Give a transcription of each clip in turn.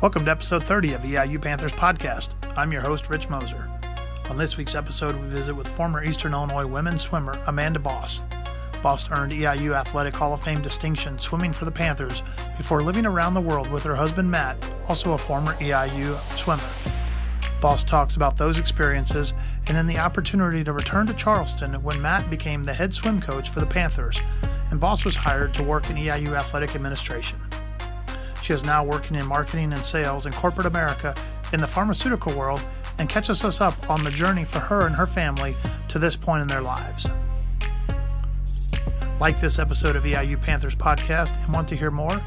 Welcome to episode 30 of EIU Panthers podcast. I'm your host, Rich Moser. On this week's episode, we visit with former Eastern Illinois women's swimmer Amanda Boss. Boss earned EIU Athletic Hall of Fame distinction swimming for the Panthers before living around the world with her husband Matt, also a former EIU swimmer. Boss talks about those experiences and then the opportunity to return to Charleston when Matt became the head swim coach for the Panthers and Boss was hired to work in EIU athletic administration. She is now working in marketing and sales in corporate America in the pharmaceutical world and catches us up on the journey for her and her family to this point in their lives. Like this episode of EIU Panthers podcast and want to hear more?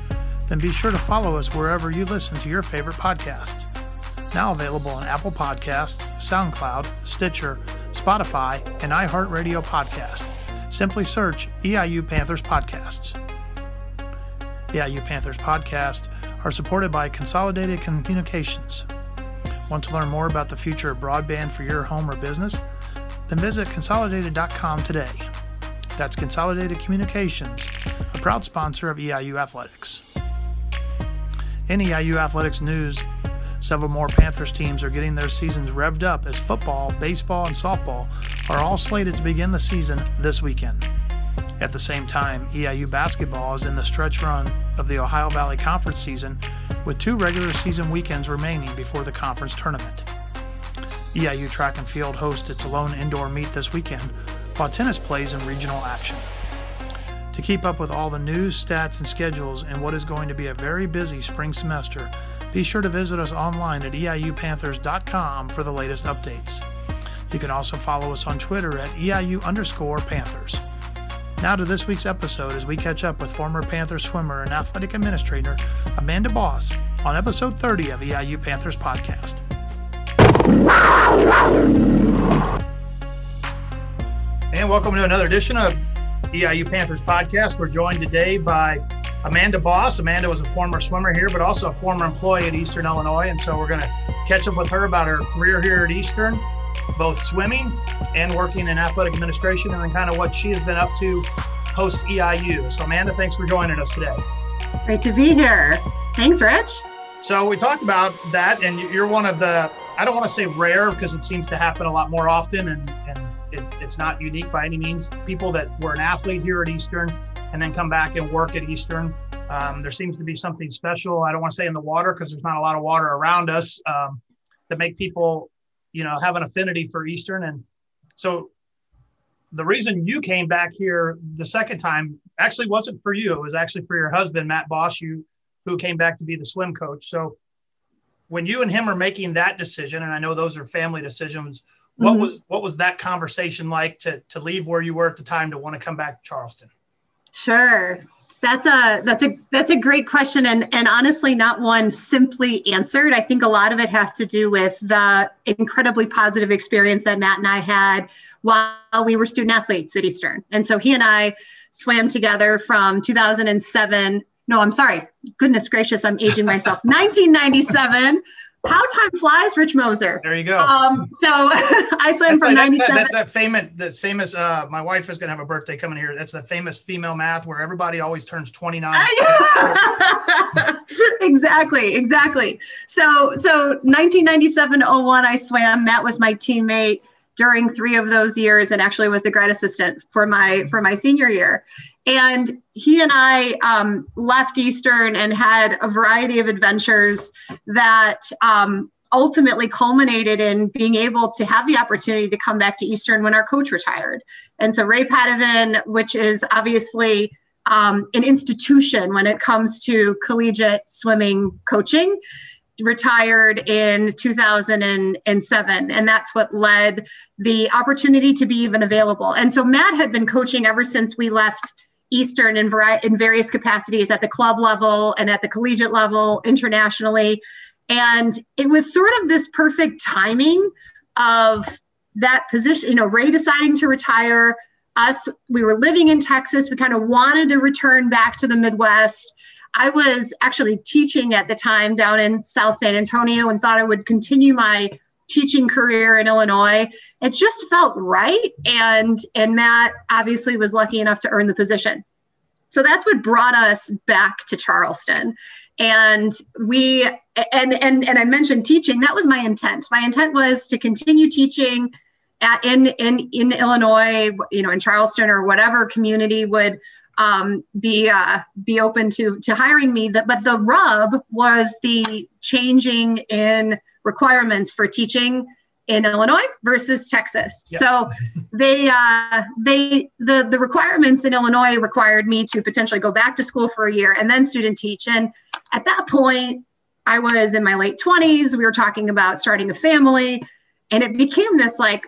Then be sure to follow us wherever you listen to your favorite podcasts. Now available on Apple Podcasts, SoundCloud, Stitcher, Spotify, and iHeartRadio Podcast. Simply search EIU Panthers Podcasts. EIU Panthers podcast are supported by Consolidated Communications. Want to learn more about the future of broadband for your home or business? Then visit consolidated.com today. That's Consolidated Communications, a proud sponsor of EIU Athletics. In EIU Athletics news, several more Panthers teams are getting their seasons revved up as football, baseball, and softball are all slated to begin the season this weekend. At the same time, EIU basketball is in the stretch run of the Ohio Valley Conference season with two regular season weekends remaining before the conference tournament. EIU track and field hosts its lone indoor meet this weekend, while tennis plays in regional action. To keep up with all the news, stats, and schedules in what is going to be a very busy spring semester, be sure to visit us online at eiupanthers.com for the latest updates. You can also follow us on Twitter at EIU underscore Panthers. Now to this week's episode as we catch up with former Panther swimmer and athletic administrator Amanda Boss on episode 30 of EIU Panthers podcast. And welcome to another edition of EIU Panthers podcast. We're joined today by Amanda Boss. Amanda was a former swimmer here, but also a former employee at Eastern Illinois. And so we're going to catch up with her about her career here at Eastern both swimming and working in athletic administration and then kind of what she has been up to post EIU. So, Amanda, thanks for joining us today. Great to be here. Thanks, Rich. So, we talked about that, and you're one of the, I don't want to say rare because it seems to happen a lot more often and, and it, it's not unique by any means. People that were an athlete here at Eastern and then come back and work at Eastern. Um, there seems to be something special. I don't want to say in the water because there's not a lot of water around us um, that make people you know, have an affinity for Eastern. And so the reason you came back here the second time actually wasn't for you. It was actually for your husband, Matt Boss, you who came back to be the swim coach. So when you and him are making that decision, and I know those are family decisions, what mm-hmm. was what was that conversation like to to leave where you were at the time to want to come back to Charleston? Sure. That's a that's a that's a great question and and honestly not one simply answered. I think a lot of it has to do with the incredibly positive experience that Matt and I had while we were student athletes at Eastern. And so he and I swam together from 2007 no, I'm sorry. Goodness gracious, I'm aging myself. 1997 how time flies, Rich Moser. There you go. Um, so I swam from '97. That's that, that, famous. That's famous. Uh, my wife is gonna have a birthday coming here. That's the famous female math where everybody always turns 29. exactly, exactly. So, so 1997, 01, I swam. Matt was my teammate during three of those years, and actually was the grad assistant for my for my senior year. And he and I um, left Eastern and had a variety of adventures that um, ultimately culminated in being able to have the opportunity to come back to Eastern when our coach retired. And so Ray Padovan, which is obviously um, an institution when it comes to collegiate swimming coaching, retired in 2007 and that's what led the opportunity to be even available and so matt had been coaching ever since we left Eastern in, in various capacities at the club level and at the collegiate level internationally. And it was sort of this perfect timing of that position, you know, Ray deciding to retire. Us, we were living in Texas. We kind of wanted to return back to the Midwest. I was actually teaching at the time down in South San Antonio and thought I would continue my teaching career in Illinois. It just felt right. And, and Matt obviously was lucky enough to earn the position. So that's what brought us back to Charleston. and we and and and I mentioned teaching. That was my intent. My intent was to continue teaching at in in in Illinois, you know, in Charleston or whatever community would um, be uh, be open to to hiring me. That, but the rub was the changing in requirements for teaching in Illinois versus Texas. Yep. So they uh, they the the requirements in Illinois required me to potentially go back to school for a year and then student teach. And at that point, I was in my late twenties. We were talking about starting a family, and it became this like,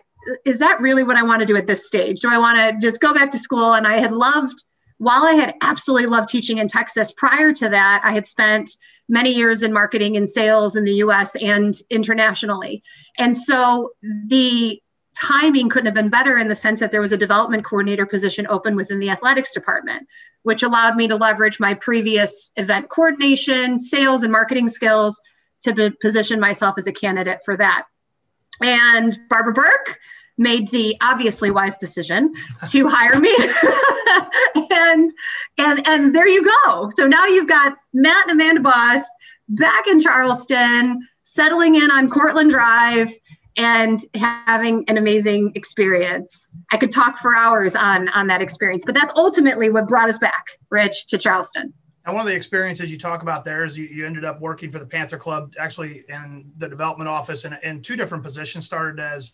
is that really what I want to do at this stage? Do I want to just go back to school? And I had loved while I had absolutely loved teaching in Texas, prior to that, I had spent many years in marketing and sales in the US and internationally. And so the timing couldn't have been better in the sense that there was a development coordinator position open within the athletics department, which allowed me to leverage my previous event coordination, sales, and marketing skills to position myself as a candidate for that. And Barbara Burke made the obviously wise decision to hire me. and and and there you go. So now you've got Matt and Amanda Boss back in Charleston, settling in on Cortland Drive and having an amazing experience. I could talk for hours on on that experience, but that's ultimately what brought us back, Rich, to Charleston. And one of the experiences you talk about there is you, you ended up working for the Panther Club, actually in the development office, and in two different positions. Started as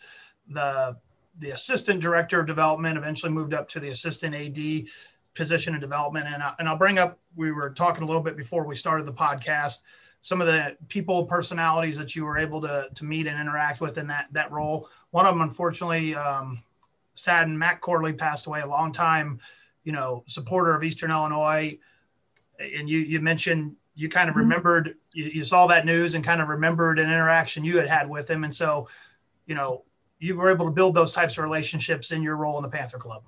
the the assistant director of development, eventually moved up to the assistant AD position in development. And, I, and I'll bring up, we were talking a little bit before we started the podcast, some of the people personalities that you were able to, to meet and interact with in that, that role. One of them, unfortunately, um, saddened Mac Corley passed away a long time, you know, supporter of Eastern Illinois. And you, you mentioned you kind of mm-hmm. remembered, you, you saw that news and kind of remembered an interaction you had had with him. And so, you know, you were able to build those types of relationships in your role in the Panther Club.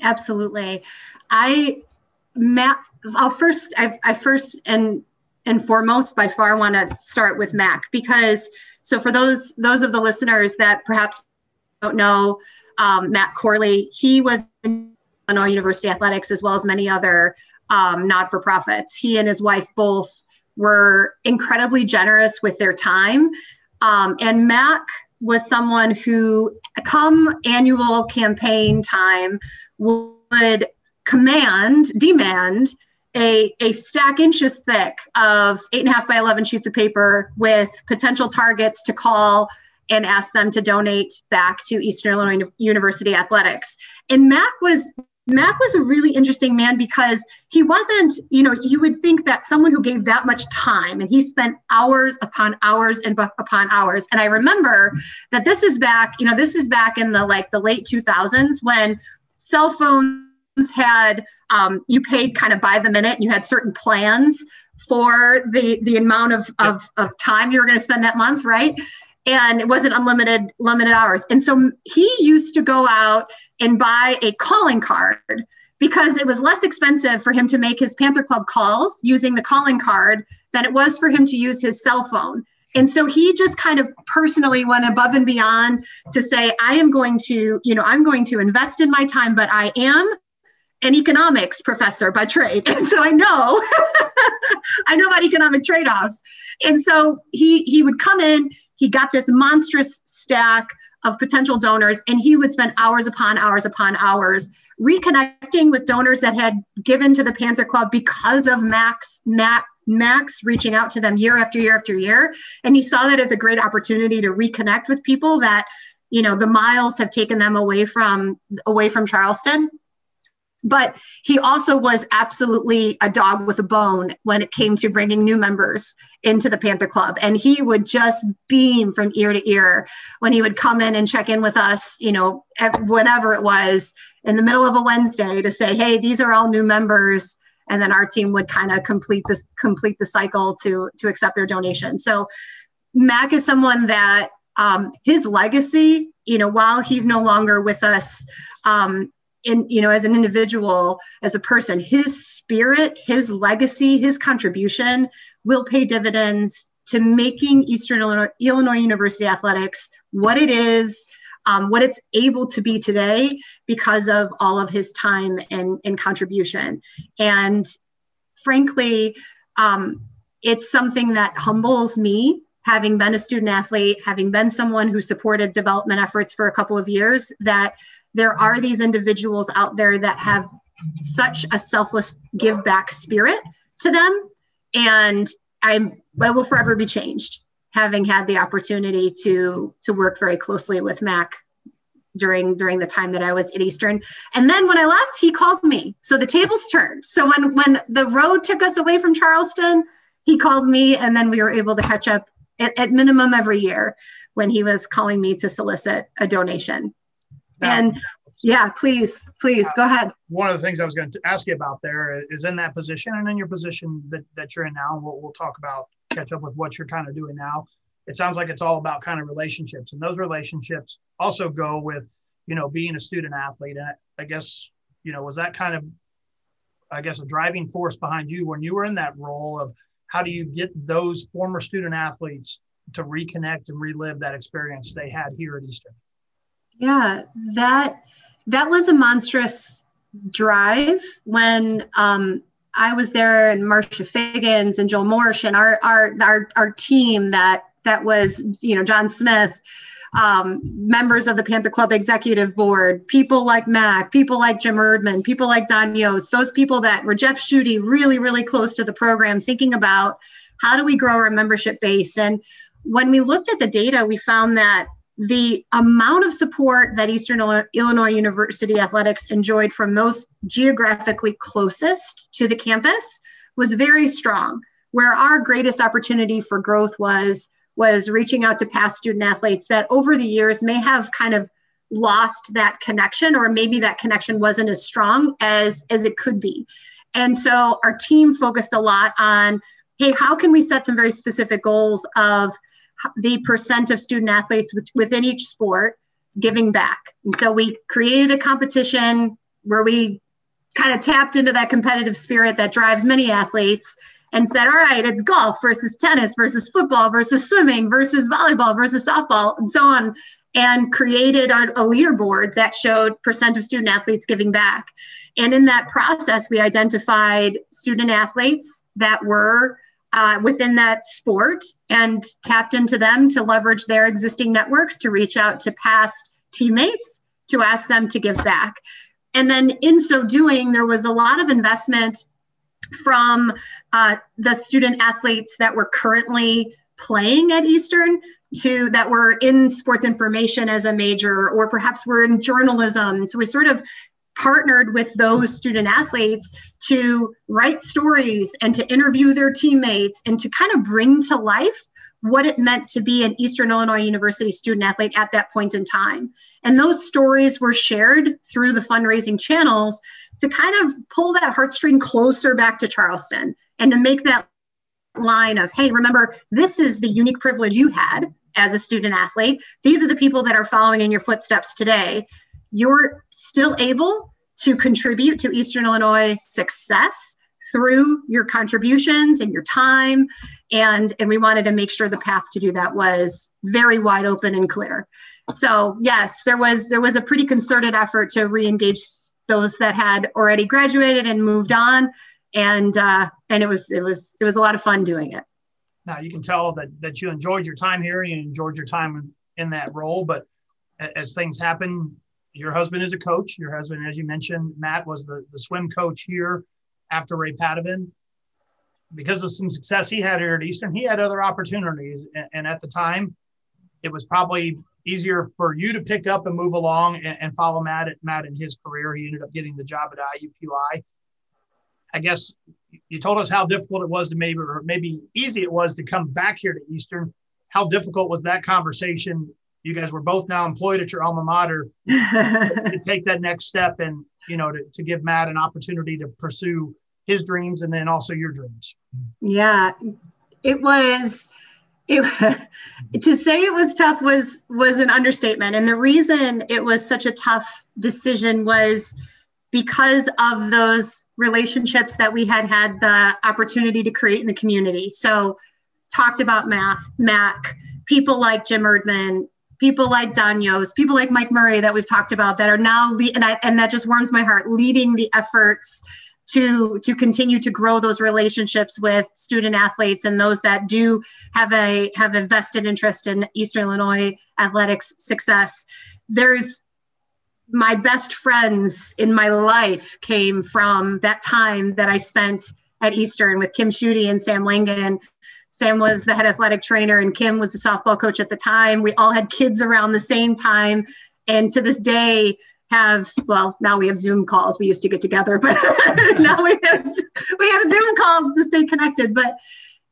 Absolutely. I Matt, I'll first, I, I first and and foremost by far want to start with Mac because so for those those of the listeners that perhaps don't know um, Mac Corley, he was in Illinois University Athletics as well as many other um, not-for-profits. He and his wife both were incredibly generous with their time. Um, and Mac was someone who, come annual campaign time, would command, demand a, a stack inches thick of eight and a half by 11 sheets of paper with potential targets to call and ask them to donate back to Eastern Illinois University Athletics. And Mac was Mac was a really interesting man because he wasn't, you know, you would think that someone who gave that much time and he spent hours upon hours and upon hours. And I remember that this is back, you know, this is back in the like the late 2000s when cell phones had um, you paid kind of by the minute and you had certain plans for the the amount of, of, of time you were going to spend that month, right? And it wasn't unlimited limited hours. And so he used to go out and buy a calling card because it was less expensive for him to make his panther club calls using the calling card than it was for him to use his cell phone. And so he just kind of personally went above and beyond to say i am going to you know i'm going to invest in my time but i am an economics professor by trade. And so i know i know about economic trade-offs. And so he he would come in he got this monstrous stack of potential donors and he would spend hours upon hours upon hours reconnecting with donors that had given to the panther club because of max max reaching out to them year after year after year. And he saw that as a great opportunity to reconnect with people that you know the miles have taken them away from away from charleston but he also was absolutely a dog with a bone when it came to bringing new members into the Panther Club. And he would just beam from ear to ear when he would come in and check in with us, you know, whatever it was in the middle of a Wednesday to say, hey, these are all new members. And then our team would kind of complete this complete the cycle to to accept their donation. So Mac is someone that um, his legacy, you know, while he's no longer with us, um, in you know as an individual as a person his spirit his legacy his contribution will pay dividends to making eastern illinois, illinois university athletics what it is um, what it's able to be today because of all of his time and, and contribution. And frankly um, it's something that humbles me having been a student athlete, having been someone who supported development efforts for a couple of years, that there are these individuals out there that have such a selfless give back spirit to them. And I'm, I will forever be changed having had the opportunity to to work very closely with Mac during during the time that I was at Eastern. And then when I left, he called me. So the tables turned. So when when the road took us away from Charleston, he called me and then we were able to catch up at, at minimum every year when he was calling me to solicit a donation. Now, and yeah, please, please go ahead. One of the things I was going to ask you about there is in that position and in your position that, that you're in now. We'll, we'll talk about catch up with what you're kind of doing now. It sounds like it's all about kind of relationships, and those relationships also go with, you know, being a student athlete. And I guess, you know, was that kind of, I guess, a driving force behind you when you were in that role of how do you get those former student athletes to reconnect and relive that experience they had here at Eastern? Yeah, that that was a monstrous drive when um, I was there and Marcia Figgins and Joel Morsch and our our our our team that that was you know John Smith um, members of the Panther Club executive board, people like Mac, people like Jim Erdman, people like Don Yost, those people that were Jeff Schutte, really, really close to the program, thinking about how do we grow our membership base. And when we looked at the data, we found that the amount of support that Eastern Illinois University athletics enjoyed from those geographically closest to the campus was very strong. Where our greatest opportunity for growth was was reaching out to past student athletes that over the years may have kind of lost that connection or maybe that connection wasn't as strong as as it could be and so our team focused a lot on hey how can we set some very specific goals of the percent of student athletes within each sport giving back and so we created a competition where we kind of tapped into that competitive spirit that drives many athletes and said, all right, it's golf versus tennis versus football versus swimming versus volleyball versus softball and so on, and created a, leaderboard that showed percent of student athletes giving back. And in that process, we identified student athletes that were uh, within that sport and tapped into them to leverage their existing networks to reach out to past teammates to ask them to give back. And then in so doing, there was a lot of investment from uh, the student athletes that were currently playing at Eastern to that were in sports information as a major, or perhaps were in journalism. So we sort of partnered with those student athletes to write stories and to interview their teammates and to kind of bring to life what it meant to be an Eastern Illinois University student athlete at that point in time. And those stories were shared through the fundraising channels to kind of pull that heartstring closer back to Charleston and to make that line of, hey, remember, this is the unique privilege you had as a student athlete. These are the people that are following in your footsteps today. You're still able to contribute to Eastern Illinois success through your contributions and your time. And and we wanted to make sure the path to do that was very wide open and clear. So yes there was there was a pretty concerted effort to re-engage those that had already graduated and moved on. And uh, and it was it was it was a lot of fun doing it. Now you can tell that that you enjoyed your time here. You enjoyed your time in, in that role. But as things happen your husband is a coach your husband as you mentioned matt was the, the swim coach here after ray Padovan. because of some success he had here at eastern he had other opportunities and, and at the time it was probably easier for you to pick up and move along and, and follow Matt Matt in his career. He ended up getting the job at IUPUI. I guess you told us how difficult it was to maybe or maybe easy it was to come back here to Eastern. How difficult was that conversation? You guys were both now employed at your alma mater. To take that next step and you know to, to give Matt an opportunity to pursue his dreams and then also your dreams. Yeah, it was it, to say it was tough was was an understatement. And the reason it was such a tough decision was because of those relationships that we had had the opportunity to create in the community. So talked about math mac people like jim erdman people like don yost people like mike murray that we've talked about that are now le- and, I, and that just warms my heart leading the efforts to to continue to grow those relationships with student athletes and those that do have a have a vested interest in Eastern Illinois athletics success. There's my best friends in my life came from that time that I spent at Eastern with Kim Schutte and Sam Langen. Sam was the head athletic trainer and Kim was the softball coach at the time. We all had kids around the same time. And to this day, have well now we have zoom calls we used to get together but now we have we have zoom calls to stay connected but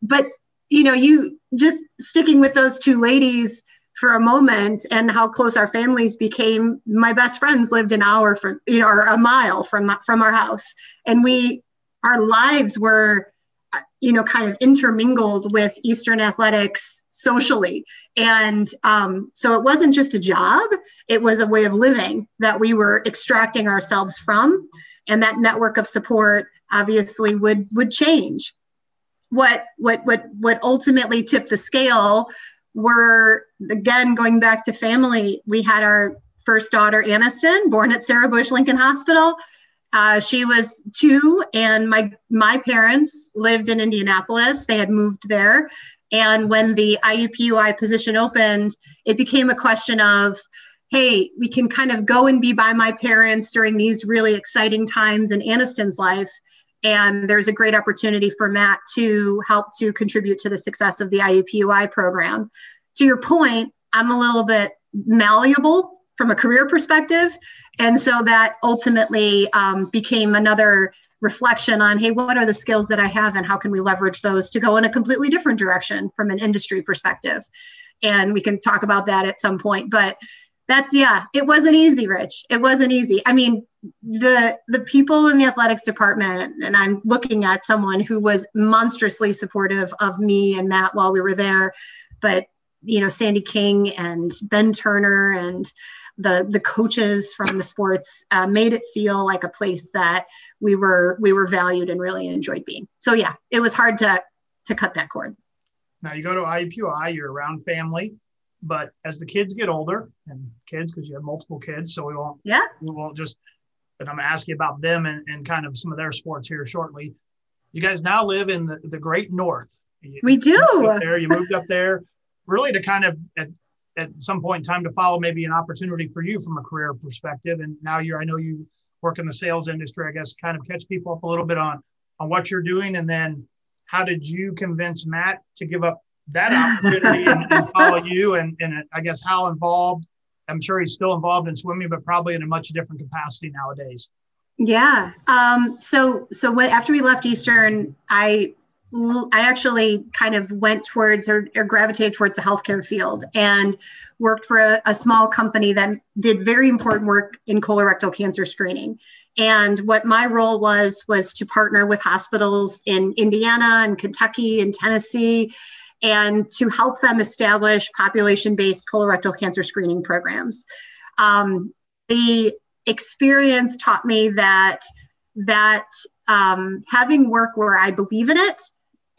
but you know you just sticking with those two ladies for a moment and how close our families became my best friends lived an hour from you know or a mile from from our house and we our lives were you know kind of intermingled with eastern athletics socially. And um, so it wasn't just a job it was a way of living that we were extracting ourselves from. And that network of support obviously would would change. What what what what ultimately tipped the scale were again going back to family we had our first daughter aniston born at sarah bush lincoln hospital uh, she was two and my my parents lived in indianapolis they had moved there and when the IUPUI position opened, it became a question of, hey, we can kind of go and be by my parents during these really exciting times in Aniston's life. And there's a great opportunity for Matt to help to contribute to the success of the IUPUI program. To your point, I'm a little bit malleable from a career perspective. And so that ultimately um, became another reflection on hey what are the skills that i have and how can we leverage those to go in a completely different direction from an industry perspective? And we can talk about that at some point but that's yeah it wasn't easy rich. It wasn't easy. I mean the the people in the athletics department and i'm looking at someone who was monstrously supportive of me and matt while we were there but you know sandy king and ben turner and the the coaches from the sports uh, made it feel like a place that we were we were valued and really enjoyed being. So yeah, it was hard to to cut that cord. Now you go to IUPUI, you're around family, but as the kids get older, and kids because you have multiple kids, so we won't yeah we won't just. But I'm gonna ask you about them and, and kind of some of their sports here shortly. You guys now live in the, the great north. You, we do. there, you moved up there really to kind of at, some point in time to follow maybe an opportunity for you from a career perspective. And now you're, I know you work in the sales industry, I guess, kind of catch people up a little bit on, on what you're doing. And then how did you convince Matt to give up that opportunity and, and, follow you? And, and I guess how involved, I'm sure he's still involved in swimming, but probably in a much different capacity nowadays. Yeah. Um, so, so when, after we left Eastern, I I actually kind of went towards or, or, gravitated towards the healthcare field and worked for a, a, small company that did very important work in colorectal cancer screening. And what my role was was to partner with hospitals in Indiana and Kentucky and Tennessee and to help them establish population-based colorectal cancer screening programs. Um, the experience taught me that that um, having work where I believe in it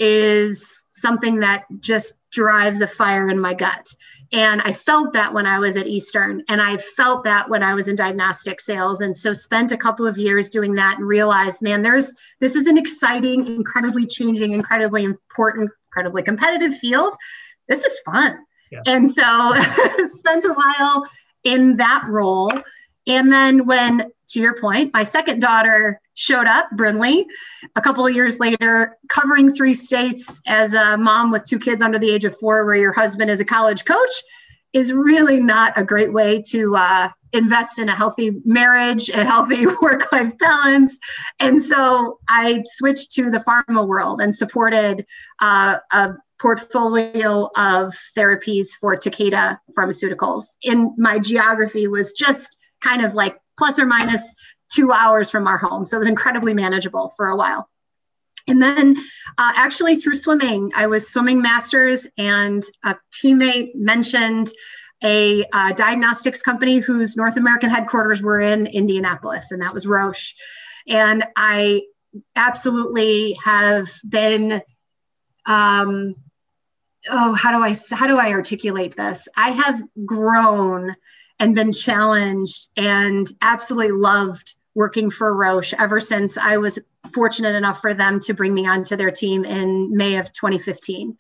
is something that just drives a fire in my gut. And I felt that when I was at Eastern, and I felt that when I was in diagnostic sales. And so spent a couple of years doing that and realized, man, there's this is an exciting, incredibly changing, incredibly important, incredibly competitive field. This is fun. Yeah. And so spent a while in that role. And then when, to your point, my second daughter showed up, Brinley, a couple of years later, covering three states as a mom with two kids under the age of four, where your husband is a college coach, is really not a great way to uh, invest in a healthy marriage, a healthy work life balance. And so I switched to the pharma world and supported uh, a portfolio of therapies for Takeda Pharmaceuticals. In my geography was just kind of like plus or minus two hours from our home. So it was incredibly manageable for a while. And then, uh, actually, through swimming, I was swimming masters, and a teammate mentioned a uh, diagnostics company whose North American headquarters were in Indianapolis, and that was Roche. And I absolutely have been, um, oh, how do I how do I articulate this? I have grown and been challenged and absolutely loved working for Roche ever since I was fortunate enough for them to bring me onto their team in May of 2015.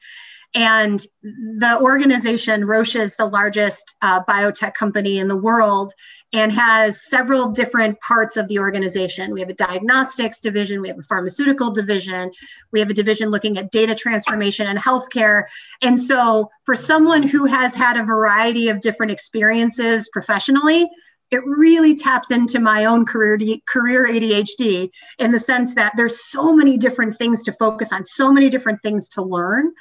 And the organization, Roche, is the largest uh, biotech company in the world and has several different parts of the organization. We have a diagnostics division, we have a pharmaceutical division, we have a division looking at data transformation and healthcare. And so, for someone who has had a variety of different experiences professionally, it really taps into my own career career ADHD in the sense that there's so many different things to focus on, so many different things to learn.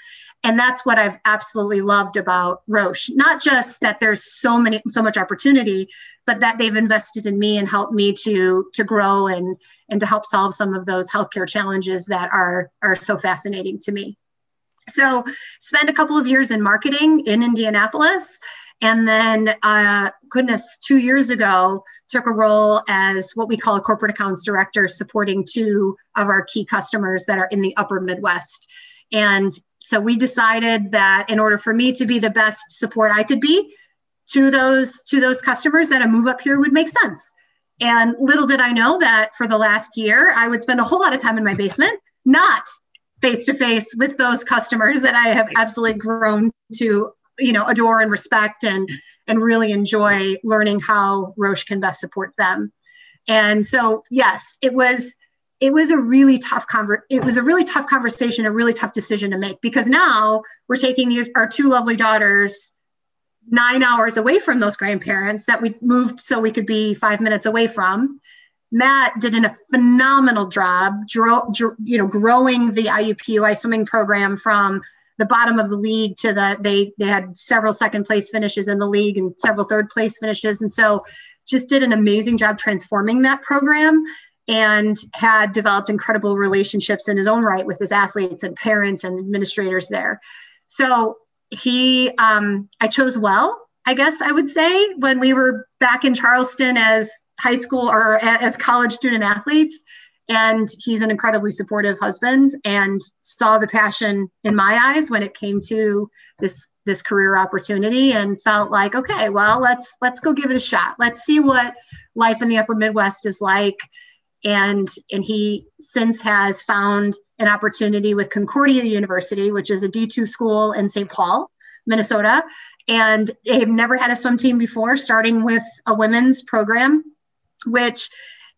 And that's what I've absolutely loved about Roche. Not just that there's so many so much opportunity, but that they've invested in me and helped me to to grow and and to help solve some of those healthcare challenges that are are so fascinating to me. So, spent a couple of years in marketing in Indianapolis and then, uh, goodness, two years ago, took a role as what we call a corporate accounts director, supporting two of our key customers that are in the upper Midwest. And so we decided that in order for me to be the best support I could be to those to those customers, that a move up here would make sense. And little did I know that for the last year, I would spend a whole lot of time in my basement, not face to face with those customers that I have absolutely grown to you know adore and respect and and really enjoy learning how Roche can best support them. And so yes, it was it was a really tough conver- it was a really tough conversation, a really tough decision to make because now we're taking our two lovely daughters nine hours away from those grandparents that we moved so we could be five minutes away from. Matt did a phenomenal job, dro- you know, growing the IUPUI swimming program from the bottom of the league to the they they had several second place finishes in the league and several third place finishes and so just did an amazing job transforming that program and had developed incredible relationships in his own right with his athletes and parents and administrators there. So he um, i chose well i guess i would say when we were back in charleston as high school or as college student athletes. And he's an incredibly supportive husband and saw the passion in my eyes when it came to this this career opportunity and felt like okay well let's let's go give it a shot. Let's see what life in the upper midwest is like and and he since has found an opportunity with concordia university which is a d2 school in st paul minnesota and they've never had a swim team before starting with a women's program which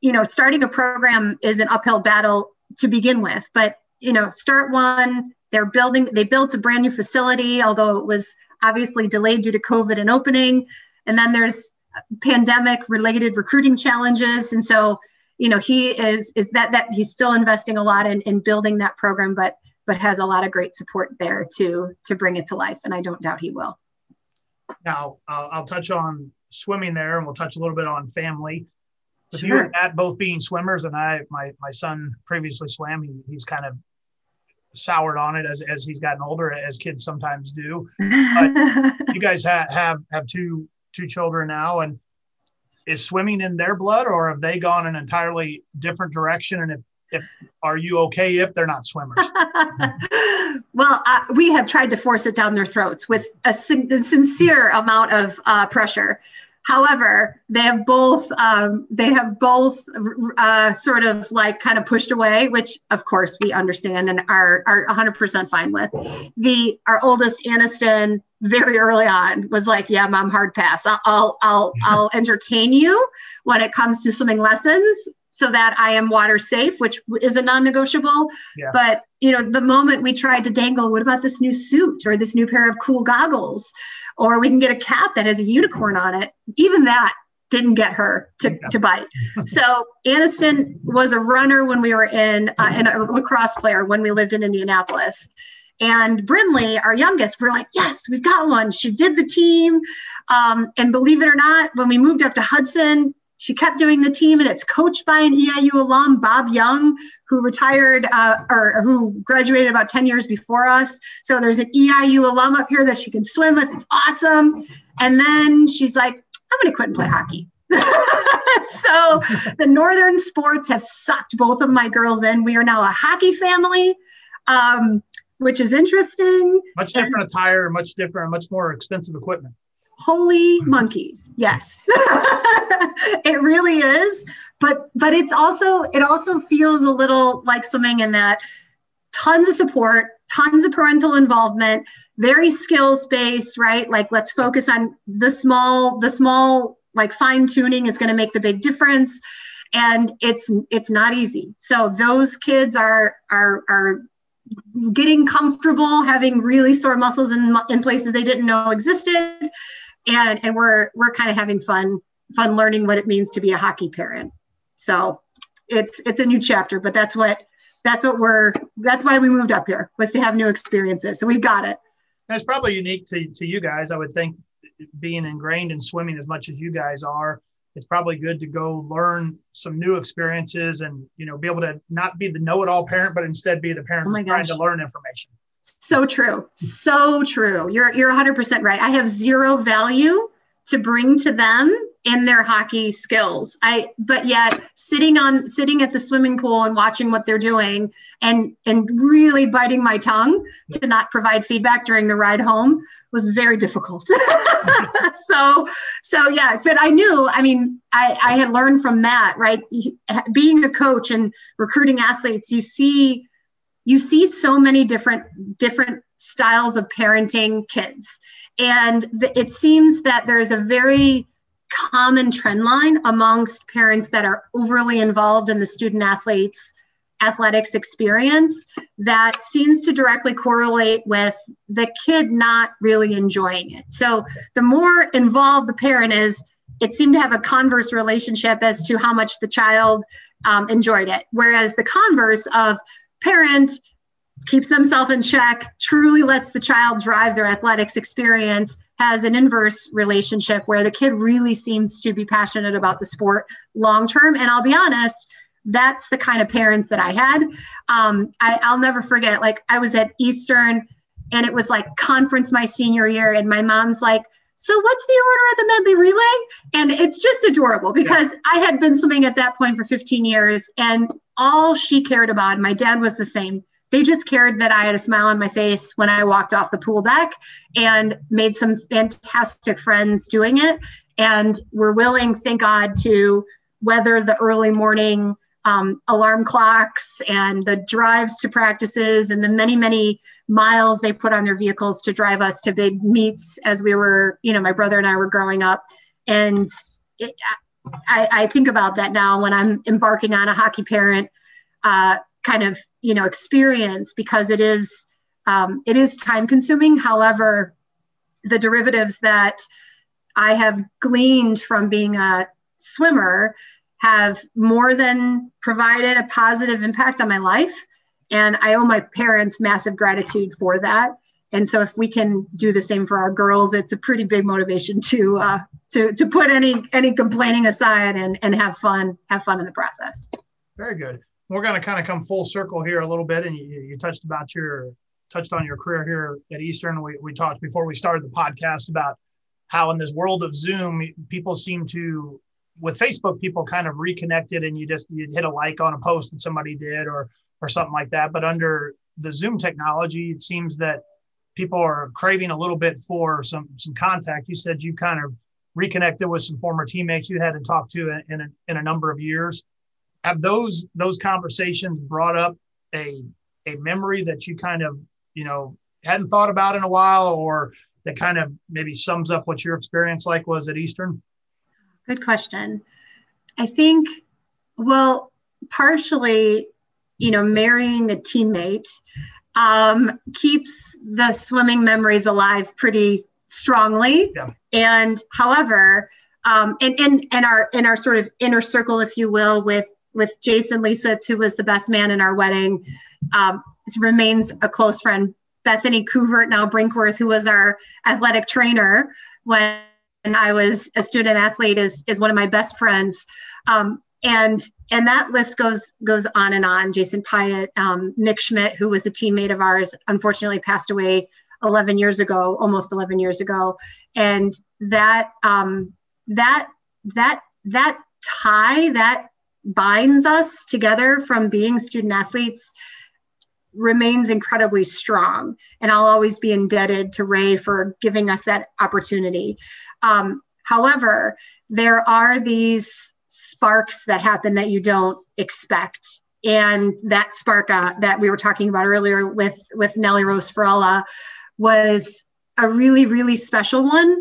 you know, starting a program is an uphill battle to begin with, but you know, start one. They're building. They built a brand new facility, although it was obviously delayed due to COVID and opening. And then there's pandemic related recruiting challenges, and so you know he is is that that he's still investing a lot in in building that program, but but has a lot of great support there to to bring it to life, and I don't doubt he will. Now I'll, I'll touch on swimming there, and we'll touch a little bit on family with sure. you and Matt both being swimmers, and I, my my son previously swam. He, he's kind of soured on it as, as he's gotten older, as kids sometimes do. But you guys have, have have two two children now, and is swimming in their blood, or have they gone an entirely different direction? And if if are you okay if they're not swimmers? well, uh, we have tried to force it down their throats with a, sin- sincere amount of uh, pressure. However, they have both um, they have both uh, sort of like kind of pushed away, which of course we understand and are are 100% fine with. The our oldest Aniston very early on was like, "Yeah, mom, hard pass. I'll I'll I'll, I'll entertain you when it comes to swimming lessons." So that I am water safe, which is a non-negotiable. Yeah. But you know, the moment we tried to dangle, what about this new suit or this new pair of cool goggles? Or we can get a cap that has a unicorn on it. Even that didn't get her to, to bite. So Aniston was a runner when we were in, uh, and a lacrosse player when we lived in Indianapolis. And Brinley, our youngest, we're like, yes, we've got one. She did the team. Um, and believe it or not, when we moved up to Hudson, she kept doing the team, and it's coached by an EIU alum, Bob Young, who retired uh, or who graduated about 10 years before us. So there's an EIU alum up here that she can swim with. It's awesome. And then she's like, I'm going to quit and play hockey. so the northern sports have sucked both of my girls in. We are now a hockey family, um, which is interesting. Much different attire, much different, much more expensive equipment. Holy monkeys. Yes. It really is. But but it's also it also feels a little like swimming in that tons of support tons of parental involvement very skills based right? Like let's focus on the small the small like fine tuning is going to make the big difference. And it's it's not easy. So those kids are are are getting comfortable having really sore muscles in, in places they didn't know existed. And and we're we're kind of having fun fun learning what it means to be a hockey parent. So it's it's a new chapter but that's what that's what we're that's why we moved up here was to have new experiences. So we've got it. That's probably unique to, to you guys i would think being ingrained in swimming as much as you guys are it's probably good to go learn some new experiences and you know be able to not be the know-it-all parent but instead be the parent oh trying to learn information. So true. So true. You're you're 100% right. I have zero value to bring to them in their hockey skills. I but yet sitting on sitting at the swimming pool and watching what they're doing and and really biting my tongue to not provide feedback during the ride home was very difficult. so so yeah, but I knew, I mean, I, I had learned from Matt, right? Being a coach and recruiting athletes, you see you see so many different different styles of parenting kids and th- it seems that there's a very common trend line amongst parents that are overly involved in the student athletes athletics experience that seems to directly correlate with the kid not really enjoying it. So the more involved the parent is, it seemed to have a converse relationship as to how much the child um, enjoyed it. Whereas the converse of parent keeps themselves in check, truly lets the child drive their athletics experience, has an inverse relationship where the kid really seems to be passionate about the sport long term. And I'll be honest, that's the kind of parents that I had. Um, I, I'll never forget, like, I was at Eastern and it was like conference my senior year, and my mom's like, so what's the order of the medley relay? And it's just adorable because yeah. I had been swimming at that point for 15 years and all she cared about, my dad was the same, they just cared that I had a smile on my face when I walked off the pool deck and made some fantastic friends doing it. And were willing, thank God, to weather the early morning um, alarm clocks and the drives to practices and the many, many miles they put on their vehicles to drive us to big meets as we were, you know, my brother and I were growing up. And it, I, I, think about that now when I'm embarking on a hockey parent uh, kind of you know experience because it is um, it is time consuming. However the derivatives that i have gleaned from being a swimmer have more than provided a positive impact on my life. And i owe my parents massive gratitude for that and so if we can do the same for our girls it's a pretty big motivation to uh, to to put any any complaining aside and and have fun have fun in the process very good we're going to kind of come full circle here a little bit, and you, you touched about your touched on your career here at Eastern. We, we talked before we started the podcast about how in this world of Zoom, people seem to with Facebook, people kind of reconnected, and you just you hit a like on a post that somebody did or or something like that. But under the Zoom technology, it seems that people are craving a little bit for some some contact. You said you kind of reconnected with some former teammates you hadn't talked to in, in a, in a number of years. Have those those conversations brought up a a memory that you kind of you know hadn't thought about in a while or that kind of maybe sums up what your experience like was at eastern? Good question. I think well partially you know marrying a teammate um, keeps the swimming memories alive pretty strongly yeah. and however um, and, and and our in our sort of inner circle if you will with with Jason Lisitz, who was the best man in our wedding, um, remains a close friend. Bethany Couvert, now Brinkworth, who was our athletic trainer when I was a student athlete, is is one of my best friends. Um, and and that list goes goes on and on. Jason Pyatt, um, Nick Schmidt, who was a teammate of ours, unfortunately passed away 11 years ago, almost 11 years ago, and that um, that that that tie that binds us together from being student athletes remains incredibly strong. And I'll always be indebted to Ray for giving us that opportunity. Um, however, there are these sparks that happen that you don't expect. And that spark uh, that we were talking about earlier with, with Nellie Rose Farella was a really, really special one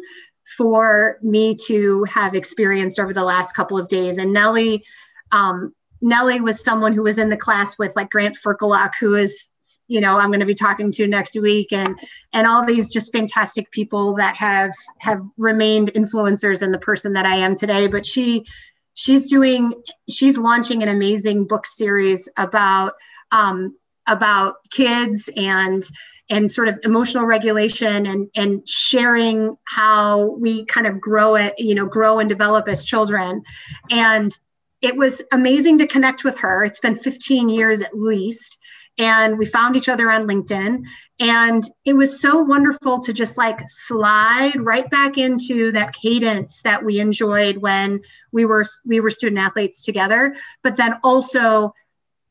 for me to have experienced over the last couple of days. And Nellie, um, Nellie was someone who was in the class with like Grant Ferkeluk, who is, you know, I'm going to be talking to next week, and and all these just fantastic people that have have remained influencers in the person that I am today. But she she's doing she's launching an amazing book series about um, about kids and and sort of emotional regulation and and sharing how we kind of grow it you know grow and develop as children and it was amazing to connect with her. It's been 15 years at least. And we found each other on LinkedIn. And it was so wonderful to just like slide right back into that cadence that we enjoyed when we were we were student athletes together, but then also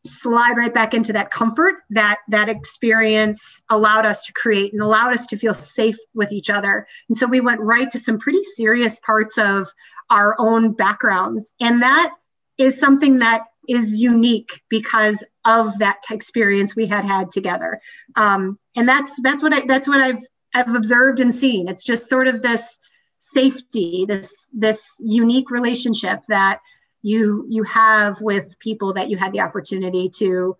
slide right back into that comfort that that experience allowed us to create and allowed us to feel safe with each other. And so we went right to some pretty serious parts of our own backgrounds. And that is something that is unique because of that experience we had had together. Um, and that's that's what i that's what i've i've observed and seen. It's just sort of this safety this this unique relationship that you you have with people that you had the opportunity to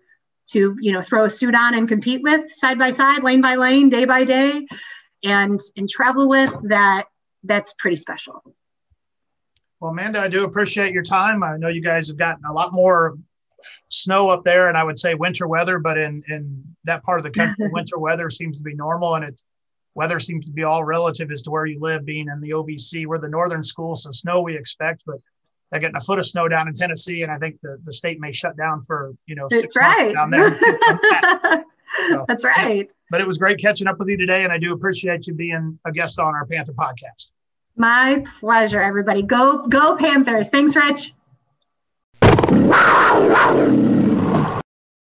to you know throw a suit on and compete with side by side lane by lane day by day and and travel with that that's pretty special well, Amanda, I do appreciate your time. I know you guys have gotten a lot more snow up there, and I would say winter weather, but in in that part of the country, winter weather seems to be normal, and it's weather seems to be all relative as to where you live. Being in the OVC, we're the northern school, so snow we expect, but they're getting a foot of snow down in Tennessee, and I think the, the state may shut down for you know that's right down there. so, that's right. Yeah. But it was great catching up with you today, and I do appreciate you being a guest on our Panther podcast. My pleasure, everybody. Go, go Panthers. Thanks, Rich.